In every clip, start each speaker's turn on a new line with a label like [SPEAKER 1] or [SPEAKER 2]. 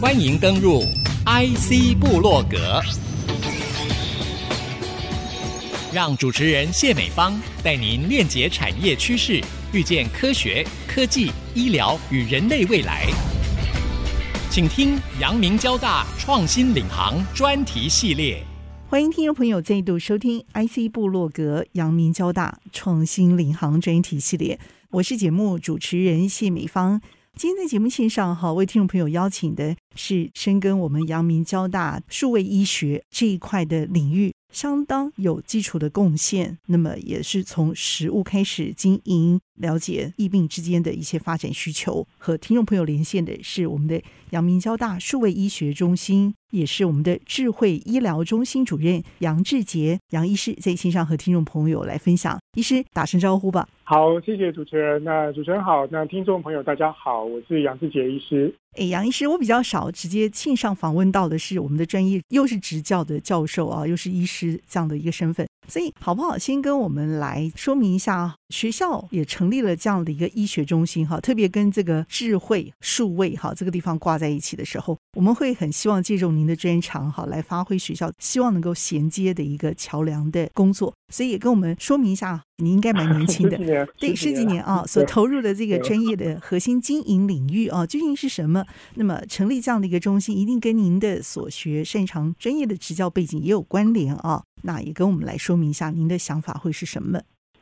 [SPEAKER 1] 欢迎登入 IC 部落格，让主持人谢美芳带您链接产业趋势，遇见科学、科技、医疗与人类未来。请听阳明交大创新领航专题系列。
[SPEAKER 2] 欢迎听众朋友再度收听 IC 部落格阳明交大创新领航专题系列，我是节目主持人谢美芳。今天在节目线上哈，为听众朋友邀请的是深耕我们阳明交大数位医学这一块的领域。相当有基础的贡献，那么也是从实物开始经营，了解疫病之间的一些发展需求。和听众朋友连线的是我们的阳明交大数位医学中心，也是我们的智慧医疗中心主任杨志杰杨医师，在线上和听众朋友来分享。医师打声招呼吧。
[SPEAKER 3] 好，谢谢主持人。那主持人好，那听众朋友大家好，我是杨志杰医师。
[SPEAKER 2] 哎，杨医师，我比较少直接线上访问到的是我们的专业，又是执教的教授啊，又是医师这样的一个身份，所以好不好？先跟我们来说明一下啊，学校也成立了这样的一个医学中心哈，特别跟这个智慧数位哈这个地方挂在一起的时候，我们会很希望借助您的专长哈，来发挥学校希望能够衔接的一个桥梁的工作，所以也跟我们说明一下。你应该蛮年轻的，对，十几年啊，所投入的这个专业的核心经营领域啊，究竟是什么？那么成立这样的一个中心，一定跟您的所学、擅长、专业的执教背景也有关联啊。那也跟我们来说明一下，您的想法会是什么？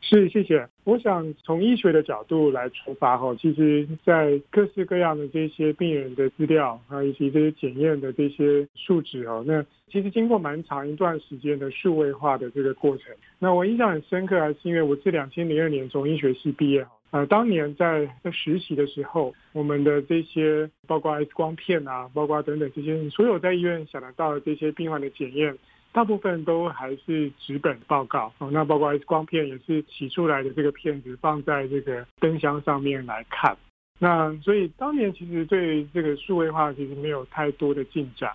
[SPEAKER 3] 是，谢谢。我想从医学的角度来出发哈，其实，在各式各样的这些病人的资料啊，以及这些检验的这些数值哦，那其实经过蛮长一段时间的数位化的这个过程。那我印象很深刻，还是因为我是两千零二年从医学系毕业，呃，当年在在实习的时候，我们的这些包括 X 光片啊，包括等等这些，所有在医院想得到的这些病患的检验。大部分都还是纸本报告哦，那包括 X 光片也是洗出来的这个片子放在这个灯箱上面来看。那所以当年其实对这个数位化其实没有太多的进展。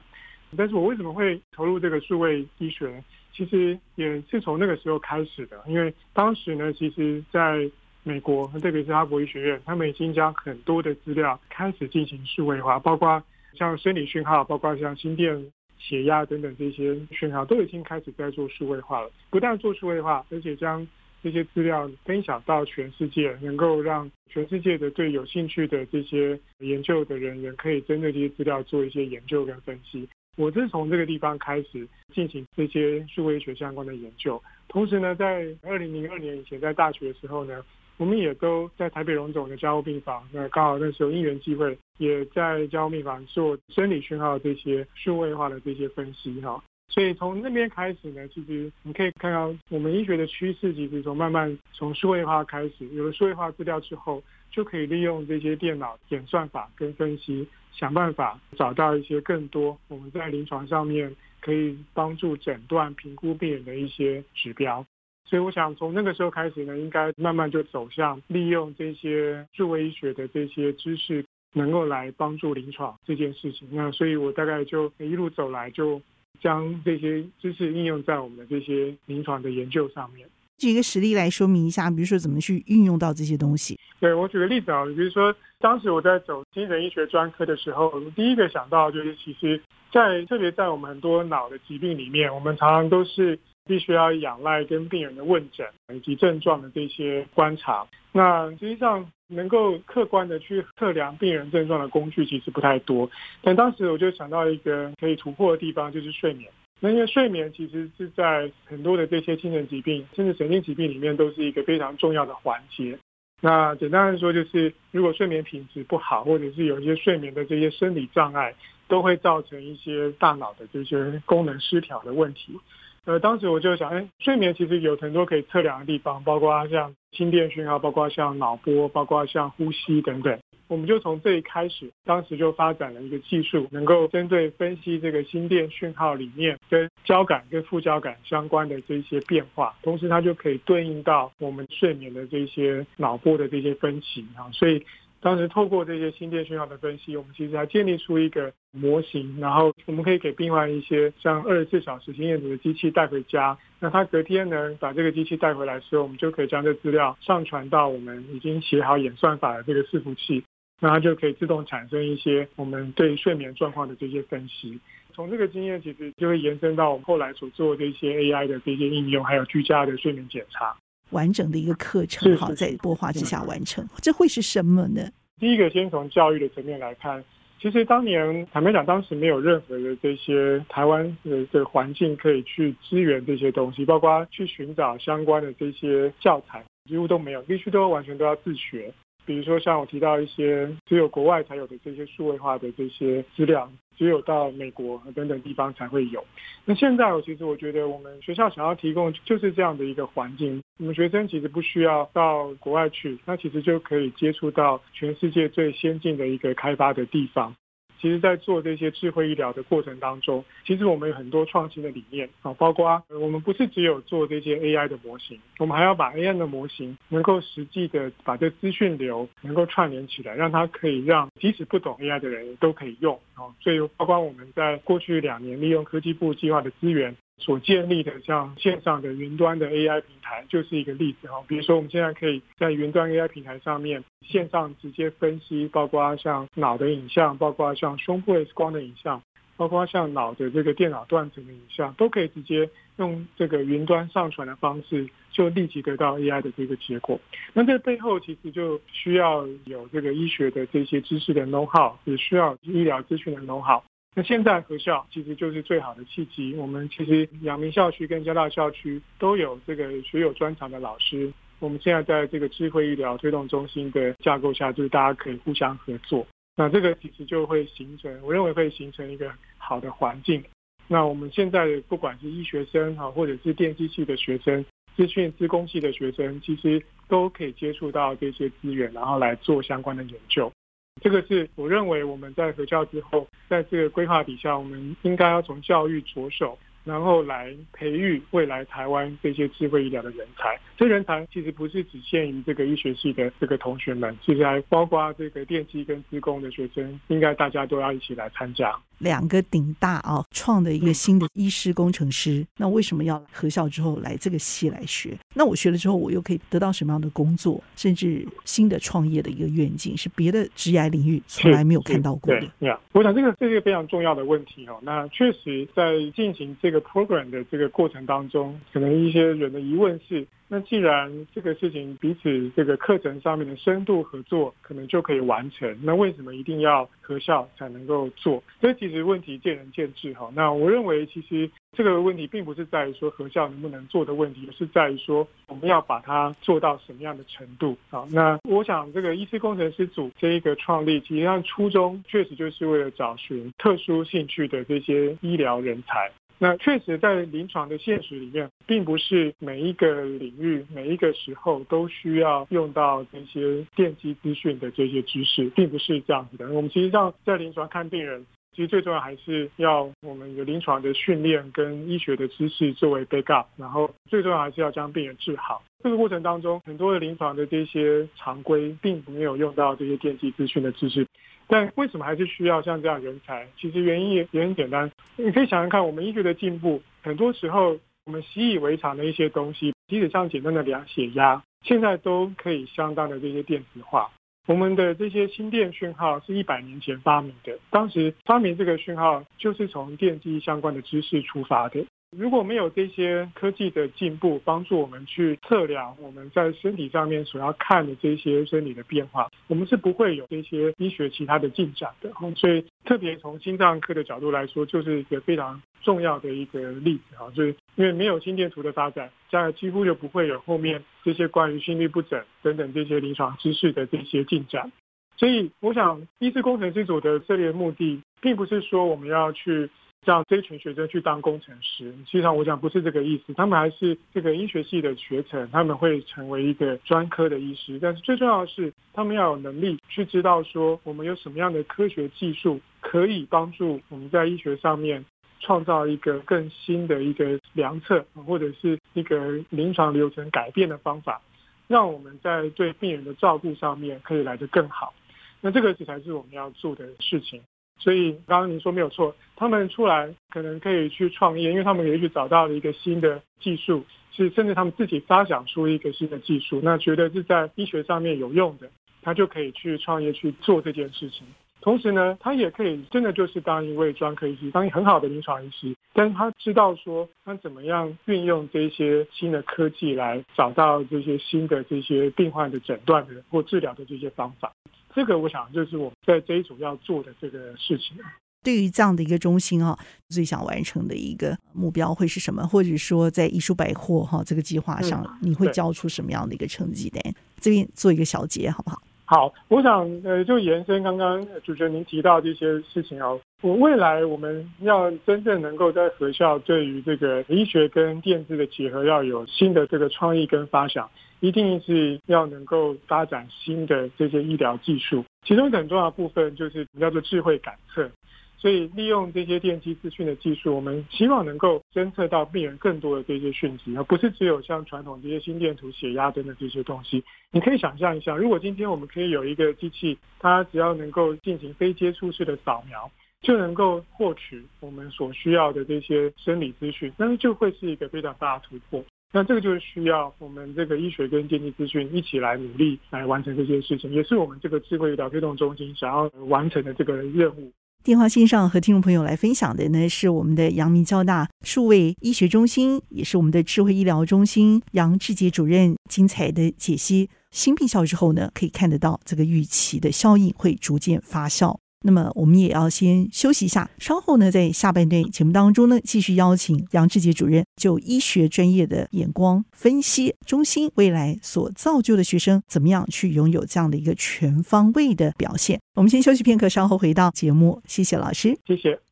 [SPEAKER 3] 但是我为什么会投入这个数位医学？其实也是从那个时候开始的，因为当时呢，其实在美国，特别是哈佛医学院，他们已经将很多的资料开始进行数位化，包括像生理讯号，包括像心电。血压等等这些讯号都已经开始在做数位化了。不但做数位化，而且将这些资料分享到全世界，能够让全世界的对有兴趣的这些研究的人员，可以针对这些资料做一些研究跟分析。我是从这个地方开始进行这些数位学相关的研究。同时呢，在二零零二年以前，在大学的时候呢。我们也都在台北荣总的加护病房，那刚好那时候因缘际会，也在加护病房做生理讯号这些数位化的这些分析哈。所以从那边开始呢，其实你可以看到我们医学的趋势，其实从慢慢从数位化开始，有了数位化资料之后，就可以利用这些电脑演算法跟分析，想办法找到一些更多我们在临床上面可以帮助诊断评估病人的一些指标。所以我想从那个时候开始呢，应该慢慢就走向利用这些数位医学的这些知识，能够来帮助临床这件事情。那所以我大概就一路走来，就将这些知识应用在我们的这些临床的研究上面。
[SPEAKER 2] 举一个实例来说明一下，比如说怎么去运用到这些东西。
[SPEAKER 3] 对，我举个例子啊，比如说当时我在走精神医学专科的时候，我第一个想到就是，其实在特别在我们很多脑的疾病里面，我们常常都是。必须要仰赖跟病人的问诊以及症状的这些观察。那实际上能够客观的去测量病人症状的工具其实不太多。但当时我就想到一个可以突破的地方，就是睡眠。那因为睡眠其实是在很多的这些精神疾病甚至神经疾病里面都是一个非常重要的环节。那简单来说，就是如果睡眠品质不好，或者是有一些睡眠的这些生理障碍，都会造成一些大脑的这些功能失调的问题。呃，当时我就想，哎，睡眠其实有很多可以测量的地方，包括像心电讯号，包括像脑波，包括像呼吸等等。我们就从这里开始，当时就发展了一个技术，能够针对分析这个心电讯号里面跟交感跟副交感相关的这些变化，同时它就可以对应到我们睡眠的这些脑波的这些分歧啊，所以。当时透过这些心电讯号的分析，我们其实还建立出一个模型，然后我们可以给病患一些像二十四小时心电图的机器带回家。那他隔天呢，把这个机器带回来时候，我们就可以将这资料上传到我们已经写好演算法的这个伺服器。那它就可以自动产生一些我们对睡眠状况的这些分析。从这个经验，其实就会延伸到我们后来所做的一些 AI 的这些应用，还有居家的睡眠检查。
[SPEAKER 2] 完整的一个课程，好，在播化之下完成，这会是什么呢？
[SPEAKER 3] 第一个，先从教育的层面来看，其实当年坦白讲，当时没有任何的这些台湾的这个环境可以去支援这些东西，包括去寻找相关的这些教材，几乎都没有，必须都完全都要自学。比如说，像我提到一些只有国外才有的这些数位化的这些资料，只有到美国等等地方才会有。那现在，我其实我觉得我们学校想要提供就是这样的一个环境，我们学生其实不需要到国外去，那其实就可以接触到全世界最先进的一个开发的地方。其实，在做这些智慧医疗的过程当中，其实我们有很多创新的理念啊，包括我们不是只有做这些 AI 的模型，我们还要把 AI 的模型能够实际的把这资讯流能够串联起来，让它可以让即使不懂 AI 的人都可以用啊。所以，包括我们在过去两年利用科技部计划的资源。所建立的像线上的云端的 AI 平台就是一个例子哈，比如说我们现在可以在云端 AI 平台上面线上直接分析，包括像脑的影像，包括像胸部 X 光的影像，包括像脑的这个电脑断层的影像，都可以直接用这个云端上传的方式，就立即得到 AI 的这个结果。那这背后其实就需要有这个医学的这些知识的 know how，也需要医疗资讯的 know how。那现在合校其实就是最好的契机。我们其实阳明校区跟交大校区都有这个学有专长的老师。我们现在在这个智慧医疗推动中心的架构下，就是大家可以互相合作。那这个其实就会形成，我认为会形成一个好的环境。那我们现在不管是医学生哈，或者是电机系的学生、资讯资工系的学生，其实都可以接触到这些资源，然后来做相关的研究。这个是我认为我们在合校之后，在这个规划底下，我们应该要从教育着手。然后来培育未来台湾这些智慧医疗的人才。这人才其实不是只限于这个医学系的这个同学们，其实还包括这个电机跟资工的学生，应该大家都要一起来参加。
[SPEAKER 2] 两个顶大啊，创的一个新的医师工程师。那为什么要合校之后来这个系来学？那我学了之后，我又可以得到什么样的工作？甚至新的创业的一个愿景，是别的职业领域从来没有看到过的。
[SPEAKER 3] 对呀，我想这个这是一个非常重要的问题哦。那确实在进行这个。这个 program 的这个过程当中，可能一些人的疑问是：那既然这个事情彼此这个课程上面的深度合作可能就可以完成，那为什么一定要合校才能够做？这其实问题见仁见智哈。那我认为其实这个问题并不是在于说合校能不能做的问题，而是在于说我们要把它做到什么样的程度。好，那我想这个医师工程师组这一个创立，其实上初衷确实就是为了找寻特殊兴趣的这些医疗人才。那确实，在临床的现实里面，并不是每一个领域、每一个时候都需要用到这些电机资讯的这些知识，并不是这样子的。我们其实上在临床看病人，其实最重要还是要我们有临床的训练跟医学的知识作为 backup，然后最重要还是要将病人治好。这个过程当中，很多的临床的这些常规，并没有用到这些电机资讯的知识。但为什么还是需要像这样人才？其实原因也也很简单，你可以想想看，我们医学的进步，很多时候我们习以为常的一些东西，即使像简单的量血压，现在都可以相当的这些电子化。我们的这些心电讯号是一百年前发明的，当时发明这个讯号就是从电机相关的知识出发的。如果没有这些科技的进步，帮助我们去测量我们在身体上面所要看的这些生理的变化，我们是不会有这些医学其他的进展的。所以，特别从心脏科的角度来说，就是一个非常重要的一个例子啊。就是因为没有心电图的发展，将来几乎就不会有后面这些关于心律不整等等这些临床知识的这些进展。所以，我想，医师工程师组的设立的目的，并不是说我们要去。让这群学生去当工程师，实际上我讲不是这个意思，他们还是这个医学系的学程，他们会成为一个专科的医师。但是最重要的是，他们要有能力去知道说，我们有什么样的科学技术可以帮助我们在医学上面创造一个更新的一个量测，或者是一个临床流程改变的方法，让我们在对病人的照顾上面可以来得更好。那这个才是我们要做的事情。所以刚刚您说没有错，他们出来可能可以去创业，因为他们也许找到了一个新的技术，是甚至他们自己发想出一个新的技术，那觉得是在医学上面有用的，他就可以去创业去做这件事情。同时呢，他也可以真的就是当一位专科医师，当一很好的临床医师，但是他知道说他怎么样运用这些新的科技来找到这些新的这些病患的诊断的或治疗的这些方法。这个我想就是我们在这一组要做的这个事情。
[SPEAKER 2] 对于这样的一个中心啊，最想完成的一个目标会是什么？或者说在艺术百货哈这个计划上，你会交出什么样的一个成绩单？这边做一个小结好不好？
[SPEAKER 3] 好，我想呃，就延伸刚刚主持人您提到这些事情哦，我未来我们要真正能够在学校对于这个医学跟电子的结合，要有新的这个创意跟发想，一定是要能够发展新的这些医疗技术，其中很重要的部分就是叫做智慧感测。所以，利用这些电机资讯的技术，我们希望能够侦测到病人更多的这些讯息，而不是只有像传统这些心电图、血压等等这些东西。你可以想象一下，如果今天我们可以有一个机器，它只要能够进行非接触式的扫描，就能够获取我们所需要的这些生理资讯，那就会是一个非常大的突破。那这个就是需要我们这个医学跟电机资讯一起来努力来完成这些事情，也是我们这个智慧医疗推动中心想要完成的这个任务。
[SPEAKER 2] 电话线上和听众朋友来分享的呢，是我们的阳明交大数位医学中心，也是我们的智慧医疗中心杨志杰主任精彩的解析。新病效之后呢，可以看得到这个预期的效应会逐渐发酵。那么我们也要先休息一下，稍后呢，在下半段节目当中呢，继续邀请杨志杰主任就医学专业的眼光分析中心未来所造就的学生怎么样去拥有这样的一个全方位的表现。我们先休息片刻，稍后回到节目。谢谢老师，
[SPEAKER 3] 谢谢。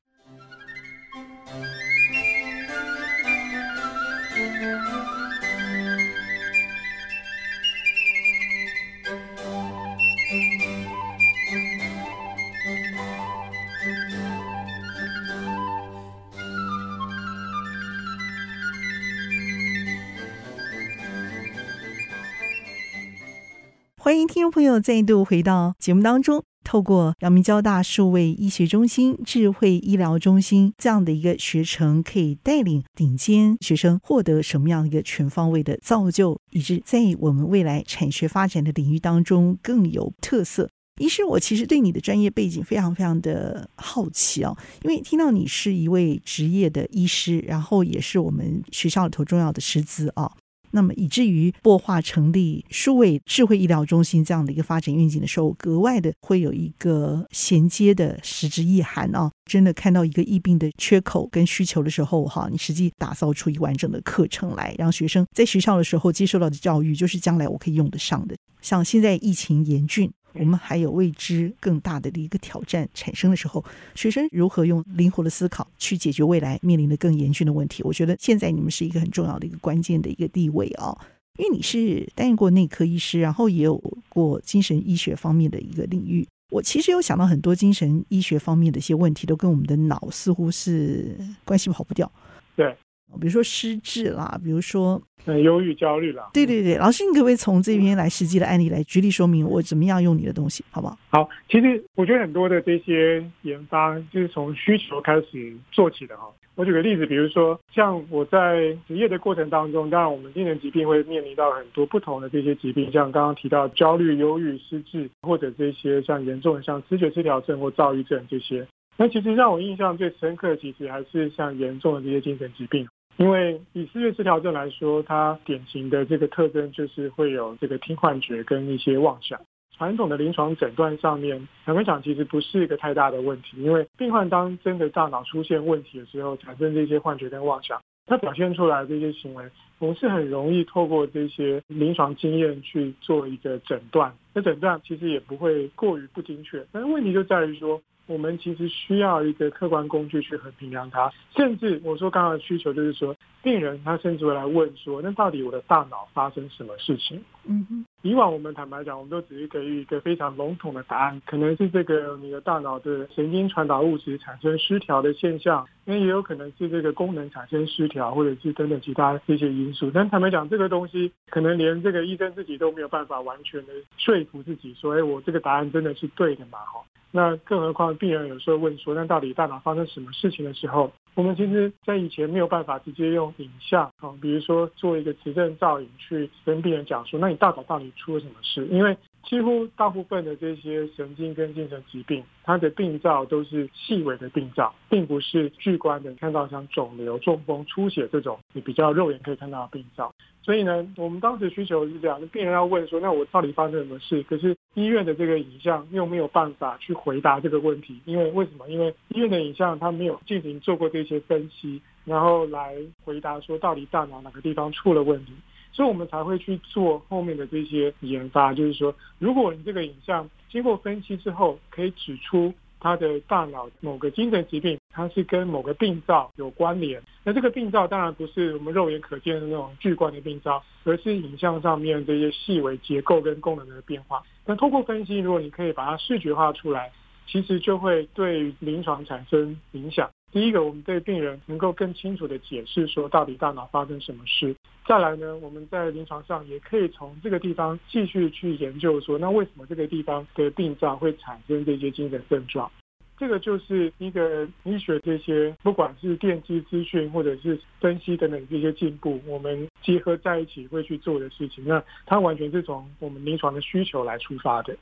[SPEAKER 2] 欢迎听众朋友再度回到节目当中。透过阳明交大数位医学中心、智慧医疗中心这样的一个学程，可以带领顶尖学生获得什么样一个全方位的造就，以致在我们未来产学发展的领域当中更有特色。医师，我其实对你的专业背景非常非常的好奇哦，因为听到你是一位职业的医师，然后也是我们学校里头重要的师资啊。那么以至于擘化成立数位智慧医疗中心这样的一个发展愿景的时候，格外的会有一个衔接的实质意涵啊！真的看到一个疫病的缺口跟需求的时候，哈，你实际打造出一完整的课程来，让学生在学校的时候接受到的教育，就是将来我可以用得上的。像现在疫情严峻。我们还有未知更大的一个挑战产生的时候，学生如何用灵活的思考去解决未来面临的更严峻的问题？我觉得现在你们是一个很重要的一个关键的一个地位啊、哦，因为你是担任过内科医师，然后也有过精神医学方面的一个领域。我其实有想到很多精神医学方面的一些问题，都跟我们的脑似乎是关系跑不掉。
[SPEAKER 3] 对。
[SPEAKER 2] 比如说失智啦，比如说
[SPEAKER 3] 嗯，忧郁、焦虑啦。
[SPEAKER 2] 对对对，老师，你可不可以从这边来实际的案例来举例说明我怎么样用你的东西，好不好？
[SPEAKER 3] 好，其实我觉得很多的这些研发就是从需求开始做起的哈。我举个例子，比如说像我在职业的过程当中，当然我们精神疾病会面临到很多不同的这些疾病，像刚刚提到焦虑、忧郁、失智，或者这些像严重的像思觉失调症或躁郁症这些。那其实让我印象最深刻的，其实还是像严重的这些精神疾病。因为以思觉失调症来说，它典型的这个特征就是会有这个听幻觉跟一些妄想。传统的临床诊断上面，坦白讲其实不是一个太大的问题，因为病患当真的大脑出现问题的时候，产生这些幻觉跟妄想，它表现出来的这些行为，我们是很容易透过这些临床经验去做一个诊断。那诊断其实也不会过于不精确，但是问题就在于说。我们其实需要一个客观工具去衡量它，甚至我说刚刚的需求就是说，病人他甚至会来问说，那到底我的大脑发生什么事情？嗯哼。以往我们坦白讲，我们都只是给予一个非常笼统的答案，可能是这个你的大脑的神经传导物质产生失调的现象，那也有可能是这个功能产生失调，或者是等等其他这些因素。但坦白讲，这个东西可能连这个医生自己都没有办法完全的说服自己，说，哎，我这个答案真的是对的嘛？哈，那更何况病人有时候问说，那到底大脑发生什么事情的时候？我们其实，在以前没有办法直接用影像啊，比如说做一个磁振造影去跟病人讲说，那你大脑到底出了什么事？因为几乎大部分的这些神经跟精神疾病，它的病灶都是细微的病灶，并不是巨观的看到像肿瘤、中风、出血这种你比较肉眼可以看到的病灶。所以呢，我们当时需求是这样，病人要问说：“那我到底发生什么事？”可是医院的这个影像又没有办法去回答这个问题，因为为什么？因为医院的影像它没有进行做过这些分析，然后来回答说到底大脑哪个地方出了问题。所以我们才会去做后面的这些研发，就是说，如果你这个影像经过分析之后，可以指出他的大脑某个精神疾病，它是跟某个病灶有关联。那这个病灶当然不是我们肉眼可见的那种巨观的病灶，而是影像上面这些细微结构跟功能的变化。那通过分析，如果你可以把它视觉化出来，其实就会对临床产生影响。第一个，我们对病人能够更清楚地解释说，到底大脑发生什么事。再来呢，我们在临床上也可以从这个地方继续去研究说，那为什么这个地方的病灶会产生这些精神症状？这个就是一个医学这些，不管是电机资讯或者是分析等等这些进步，我们结合在一起会去做的事情。那它完全是从我们临床的需求来出发的，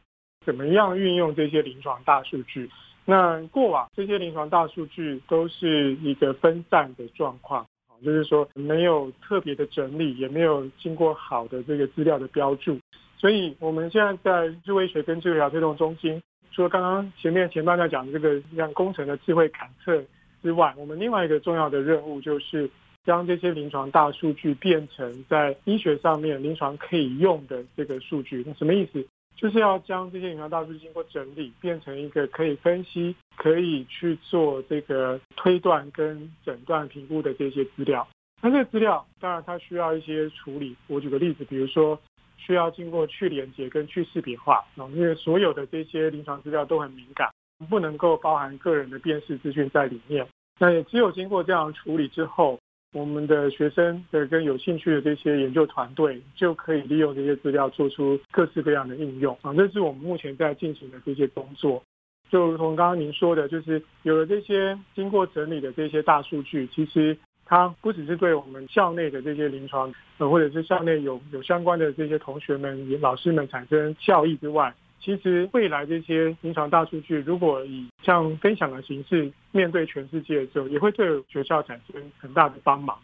[SPEAKER 3] 怎么样运用这些临床大数据？那过往这些临床大数据都是一个分散的状况，就是说没有特别的整理，也没有经过好的这个资料的标注，所以我们现在在智慧医学跟智慧医疗推动中心，除了刚刚前面前半段讲的这个像工程的智慧感测之外，我们另外一个重要的任务就是将这些临床大数据变成在医学上面临床可以用的这个数据。那什么意思？就是要将这些临床大数据经过整理，变成一个可以分析、可以去做这个推断跟诊断评估的这些资料。那这个资料当然它需要一些处理。我举个例子，比如说需要经过去连结跟去识别化，因为所有的这些临床资料都很敏感，不能够包含个人的辨识资讯在里面。那也只有经过这样处理之后。我们的学生的跟有兴趣的这些研究团队就可以利用这些资料做出各式各样的应用啊，这是我们目前在进行的这些工作。就如同刚刚您说的，就是有了这些经过整理的这些大数据，其实它不只是对我们校内的这些临床，呃，或者是校内有有相关的这些同学们、老师们产生效益之外。其实未来这些临床大数据，如果以像分享的形式面对全世界的时候，也会对学校产生很大的帮忙。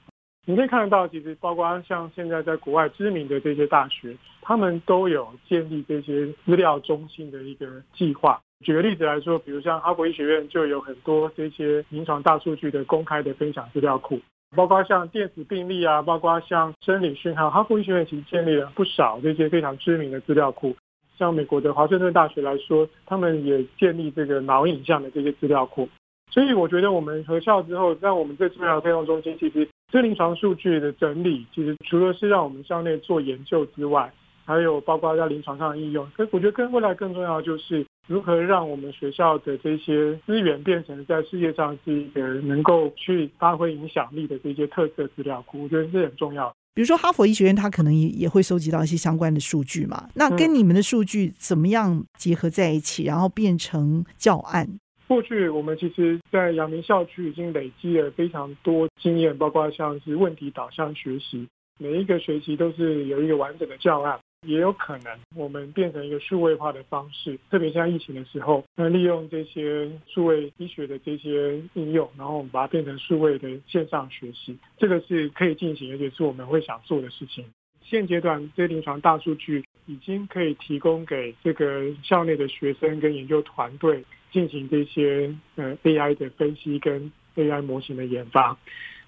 [SPEAKER 3] 你可以看得到，其实包括像现在在国外知名的这些大学，他们都有建立这些资料中心的一个计划。举个例子来说，比如像哈佛医学院就有很多这些临床大数据的公开的分享资料库，包括像电子病历啊，包括像生理讯号，哈佛医学院其实建立了不少这些非常知名的资料库。像美国的华盛顿大学来说，他们也建立这个脑影像的这些资料库。所以我觉得我们合校之后，让我们这智慧医疗推动中心，其实这临床数据的整理，其实除了是让我们校内做研究之外，还有包括在临床上的应用。可我觉得更未来更重要的就是如何让我们学校的这些资源变成在世界上是一个能够去发挥影响力的这些特色资料库。我觉得这很重要。
[SPEAKER 2] 比如说哈佛医学院，它可能也也会收集到一些相关的数据嘛。那跟你们的数据怎么样结合在一起，然后变成教案？
[SPEAKER 3] 过去我们其实，在阳明校区已经累积了非常多经验，包括像是问题导向学习，每一个学期都是有一个完整的教案。也有可能，我们变成一个数位化的方式，特别像疫情的时候，那利用这些数位医学的这些应用，然后我们把它变成数位的线上学习，这个是可以进行，而且是我们会想做的事情。现阶段，这些临床大数据已经可以提供给这个校内的学生跟研究团队进行这些呃 AI 的分析跟 AI 模型的研发。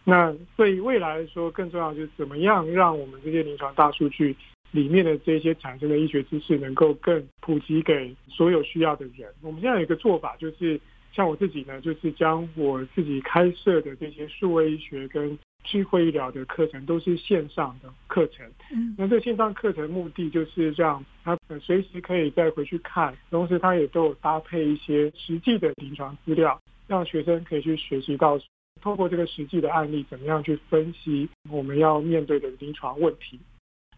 [SPEAKER 3] 那对于未来来说，更重要就是怎么样让我们这些临床大数据。里面的这些产生的医学知识能够更普及给所有需要的人。我们现在有一个做法，就是像我自己呢，就是将我自己开设的这些数位医学跟智慧医疗的课程都是线上的课程。嗯，那这线上课程目的就是让他随时可以再回去看，同时他也都有搭配一些实际的临床资料，让学生可以去学习到透过这个实际的案例，怎么样去分析我们要面对的临床问题。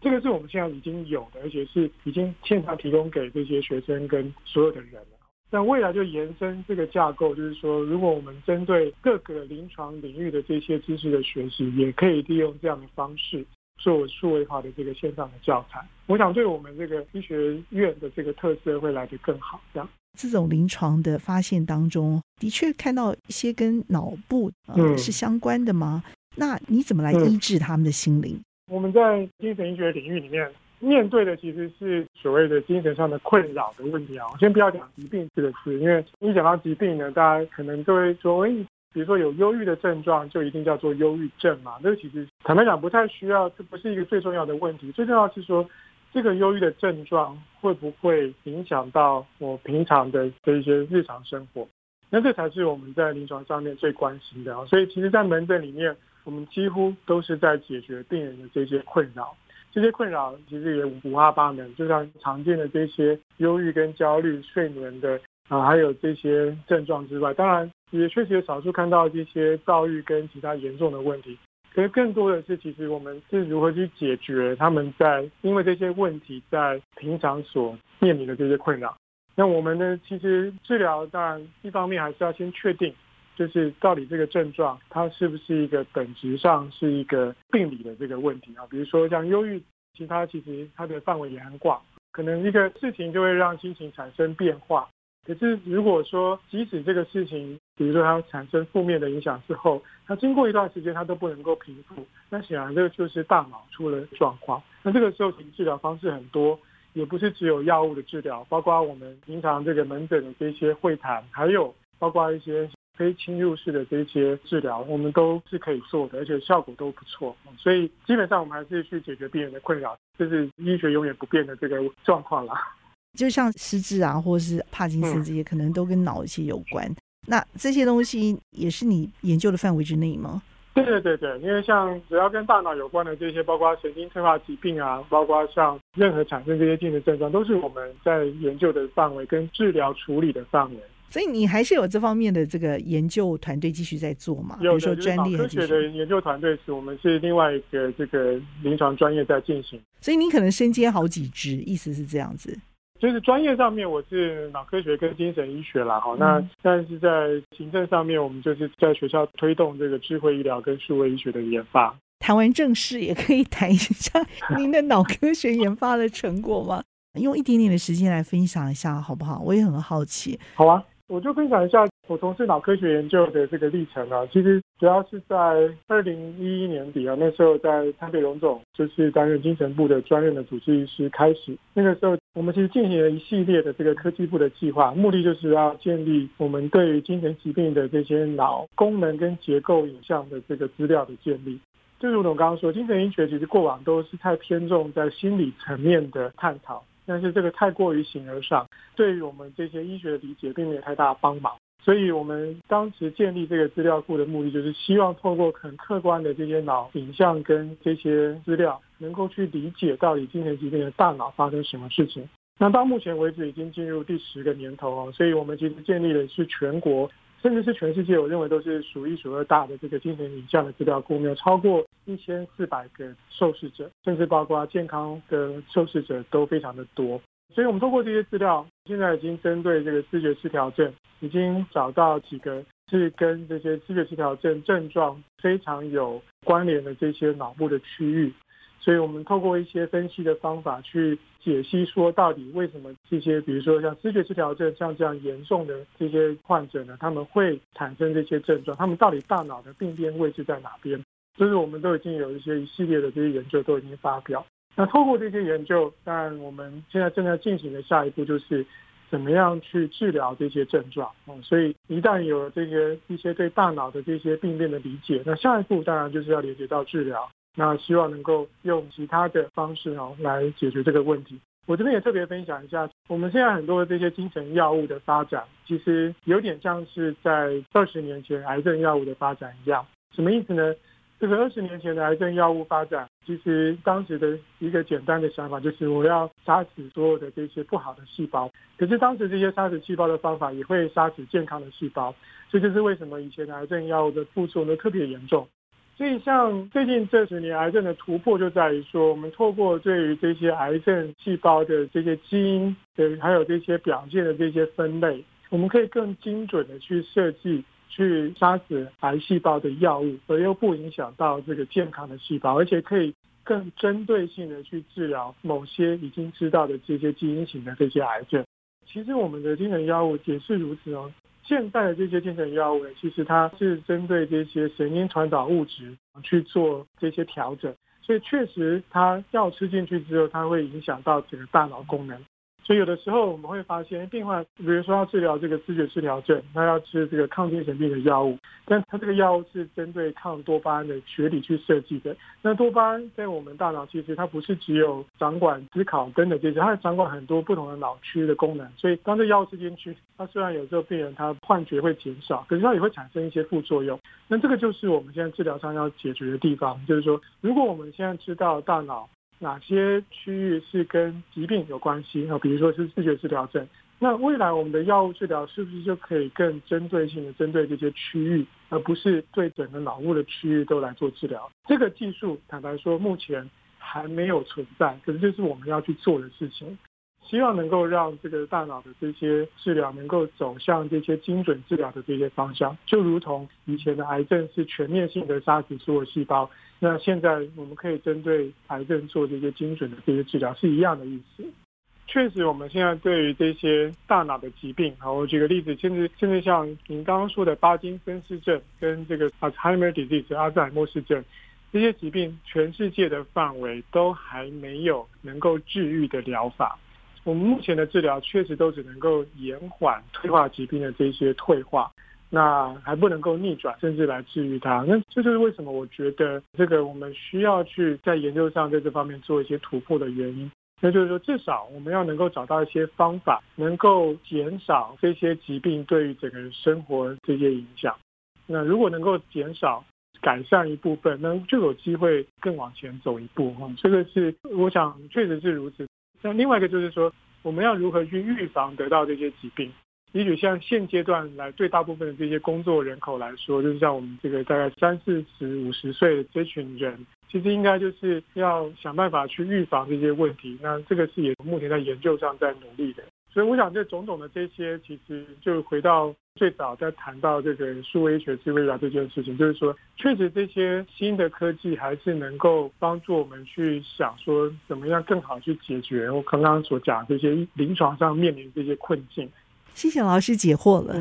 [SPEAKER 3] 这个是我们现在已经有的，而且是已经现场提供给这些学生跟所有的人了。那未来就延伸这个架构，就是说，如果我们针对各个临床领域的这些知识的学习，也可以利用这样的方式。做数位化的这个线上的教材。我想对我们这个医学院的这个特色会来得更好。这样，
[SPEAKER 2] 这种临床的发现当中，的确看到一些跟脑部呃、嗯、是相关的吗？那你怎么来医治他们的心灵？
[SPEAKER 3] 我们在精神医学领域里面面对的其实是所谓的精神上的困扰的问题啊。我先不要讲疾病这个词，因为一讲到疾病呢，大家可能都会说，哎，比如说有忧郁的症状，就一定叫做忧郁症嘛。这个其实坦白讲不太需要，这不是一个最重要的问题。最重要是说，这个忧郁的症状会不会影响到我平常的这一些日常生活？那这才是我们在临床上面最关心的。所以其实，在门诊里面。我们几乎都是在解决病人的这些困扰，这些困扰其实也五花八门，就像常见的这些忧郁跟焦虑、睡眠的啊，还有这些症状之外，当然也确实有少数看到这些躁郁跟其他严重的问题。可是更多的是，其实我们是如何去解决他们在因为这些问题在平常所面临的这些困扰。那我们呢，其实治疗当然一方面还是要先确定。就是到底这个症状，它是不是一个本质上是一个病理的这个问题啊？比如说像忧郁，其他其实它的范围也很广，可能一个事情就会让心情产生变化。可是如果说即使这个事情，比如说它产生负面的影响之后，它经过一段时间它都不能够平复，那显然这个就是大脑出了状况。那这个时候，其实治疗方式很多，也不是只有药物的治疗，包括我们平常这个门诊的这些会谈，还有包括一些。非侵入式的这些治疗，我们都是可以做的，而且效果都不错。所以基本上我们还是去解决病人的困扰，这是医学永远不变的这个状况啦。
[SPEAKER 2] 就像失智啊，或是帕金森这些，可能都跟脑一些有关。嗯、那这些东西也是你研究的范围之内吗？
[SPEAKER 3] 对对对对，因为像只要跟大脑有关的这些，包括神经退化疾病啊，包括像任何产生这些精神症状，都是我们在研究的范围跟治疗处理的范围。
[SPEAKER 2] 所以你还是有这方面的这个研究团队继续在做嘛？比如说专利
[SPEAKER 3] 科学的研究团队是我们是另外一个这个临床专业在进行。
[SPEAKER 2] 所以您可能身兼好几职，意思是这样子。
[SPEAKER 3] 就是专业上面我是脑科学跟精神医学啦，哈、嗯，那但是在行政上面，我们就是在学校推动这个智慧医疗跟数位医学的研发。
[SPEAKER 2] 谈完正事，也可以谈一下您的脑科学研发的成果吗？用一点点的时间来分享一下，好不好？我也很好奇。
[SPEAKER 3] 好啊。我就分享一下我从事脑科学研究的这个历程啊，其实主要是在二零一一年底啊，那时候在台北荣总就是担任精神部的专任的主治医师开始，那个时候我们其实进行了一系列的这个科技部的计划，目的就是要建立我们对于精神疾病的这些脑功能跟结构影像的这个资料的建立。就如同刚刚说，精神医学其实过往都是太偏重在心理层面的探讨。但是这个太过于形而上，对于我们这些医学的理解并没有太大的帮忙。所以我们当时建立这个资料库的目的，就是希望透过很客观的这些脑影像跟这些资料，能够去理解到底精神疾病的大脑发生什么事情。那到目前为止已经进入第十个年头哦，所以我们其实建立的是全国。甚至是全世界，我认为都是数一数二大的这个精神影像的资料库，有超过一千四百个受试者，甚至包括健康的受试者都非常的多。所以，我们通过这些资料，现在已经针对这个视觉失调症，已经找到几个是跟这些视觉失调症症状非常有关联的这些脑部的区域。所以我们透过一些分析的方法去解析，说到底为什么这些，比如说像思觉失调症像这样严重的这些患者呢，他们会产生这些症状，他们到底大脑的病变位置在哪边？就是我们都已经有一些一系列的这些研究都已经发表。那透过这些研究，当然我们现在正在进行的下一步就是怎么样去治疗这些症状。嗯，所以一旦有了这些一些对大脑的这些病变的理解，那下一步当然就是要连接到治疗。那希望能够用其他的方式哦来解决这个问题。我这边也特别分享一下，我们现在很多的这些精神药物的发展，其实有点像是在二十年前癌症药物的发展一样。什么意思呢？这个二十年前的癌症药物发展，其实当时的一个简单的想法就是我要杀死所有的这些不好的细胞。可是当时这些杀死细胞的方法也会杀死健康的细胞，这就是为什么以前的癌症药物的副作用特别严重。所以，像最近这十年，癌症的突破就在于说，我们透过对于这些癌症细胞的这些基因的，还有这些表现的这些分类，我们可以更精准的去设计、去杀死癌细胞的药物，而又不影响到这个健康的细胞，而且可以更针对性的去治疗某些已经知道的这些基因型的这些癌症。其实我们的精神药物也是如此哦。现在的这些精神药物，其实它是针对这些神经传导物质去做这些调整，所以确实它药吃进去之后，它会影响到整个大脑功能。所以有的时候我们会发现，病患比如说要治疗这个思觉失调症，他要吃这个抗精神病的药物，但他这个药物是针对抗多巴胺的学理去设计的。那多巴胺在我们大脑其实它不是只有掌管思考等等这些，它掌管很多不同的脑区的功能。所以当这药物吃进去，它虽然有时候病人他幻觉会减少，可是它也会产生一些副作用。那这个就是我们现在治疗上要解决的地方，就是说，如果我们现在知道大脑。哪些区域是跟疾病有关系啊？比如说是视觉治疗症，那未来我们的药物治疗是不是就可以更针对性的针对这些区域，而不是对整个脑部的区域都来做治疗？这个技术坦白说目前还没有存在，可是就是我们要去做的事情。希望能够让这个大脑的这些治疗能够走向这些精准治疗的这些方向，就如同以前的癌症是全面性的杀死所有细胞，那现在我们可以针对癌症做这些精准的这些治疗是一样的意思。确实，我们现在对于这些大脑的疾病，好，我举个例子，甚至甚至像您刚刚说的巴金森氏症跟这个 Alzheimer disease 阿兹海默氏症这些疾病，全世界的范围都还没有能够治愈的疗法。我们目前的治疗确实都只能够延缓退化疾病的这些退化，那还不能够逆转，甚至来治愈它。那这就是为什么我觉得这个我们需要去在研究上在这方面做一些突破的原因。那就是说，至少我们要能够找到一些方法，能够减少这些疾病对于整个生活这些影响。那如果能够减少、改善一部分，那就有机会更往前走一步。哈，这个是我想确实是如此。那另外一个就是说，我们要如何去预防得到这些疾病？也许像现阶段来，对大部分的这些工作人口来说，就是像我们这个大概三四十、五十岁的这群人，其实应该就是要想办法去预防这些问题。那这个是也目前在研究上在努力的。所以我想，这种种的这些，其实就回到最早在谈到这个数位医学、智慧医疗这件事情，就是说，确实这些新的科技还是能够帮助我们去想说，怎么样更好去解决我刚刚所讲这些临床上面临这些困境。
[SPEAKER 2] 谢谢老师解惑了。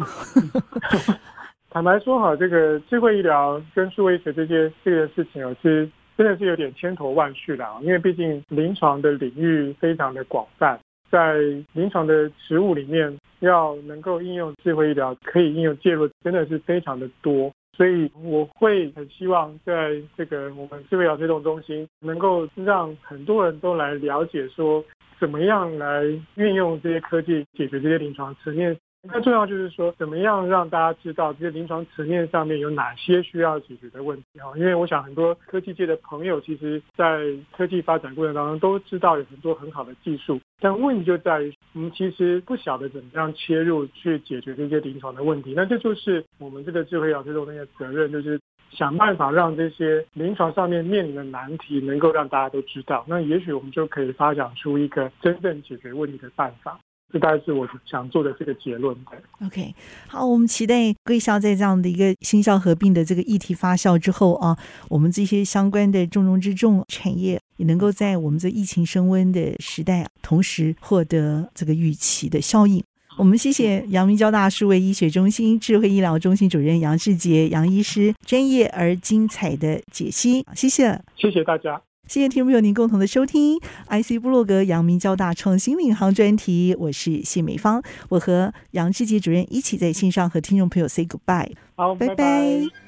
[SPEAKER 3] 坦白说，哈，这个智慧医疗跟数位医学这些这个事情，其实真的是有点千头万绪了啊，因为毕竟临床的领域非常的广泛。在临床的实物里面，要能够应用智慧医疗，可以应用介入，真的是非常的多。所以我会很希望，在这个我们智慧医疗推动中心，能够让很多人都来了解，说怎么样来运用这些科技解决这些临床层面。那重要就是说，怎么样让大家知道这些临床层面上面有哪些需要解决的问题啊？因为我想很多科技界的朋友，其实在科技发展过程当中都知道有很多很好的技术，但问题就在于我们其实不晓得怎么样切入去解决这些临床的问题。那这就是我们这个智慧医疗推动那些责任，就是想办法让这些临床上面面临的难题能够让大家都知道。那也许我们就可以发展出一个真正解决问题的办法。这大概是我想做的这个结论。
[SPEAKER 2] OK，好，我们期待贵校在这样的一个新校合并的这个议题发酵之后啊，我们这些相关的重中之重产业也能够在我们这疫情升温的时代啊，同时获得这个预期的效应。我们谢谢阳明交大数位医学中心智慧医疗中心主任杨世杰杨医师专业而精彩的解析，谢谢，
[SPEAKER 3] 谢谢大家。
[SPEAKER 2] 谢谢听众朋友您共同的收听，IC 部落格阳明交大创新领航专题，我是谢美芳，我和杨志杰主任一起在线上和听众朋友 say goodbye，
[SPEAKER 3] 好，拜拜。拜拜。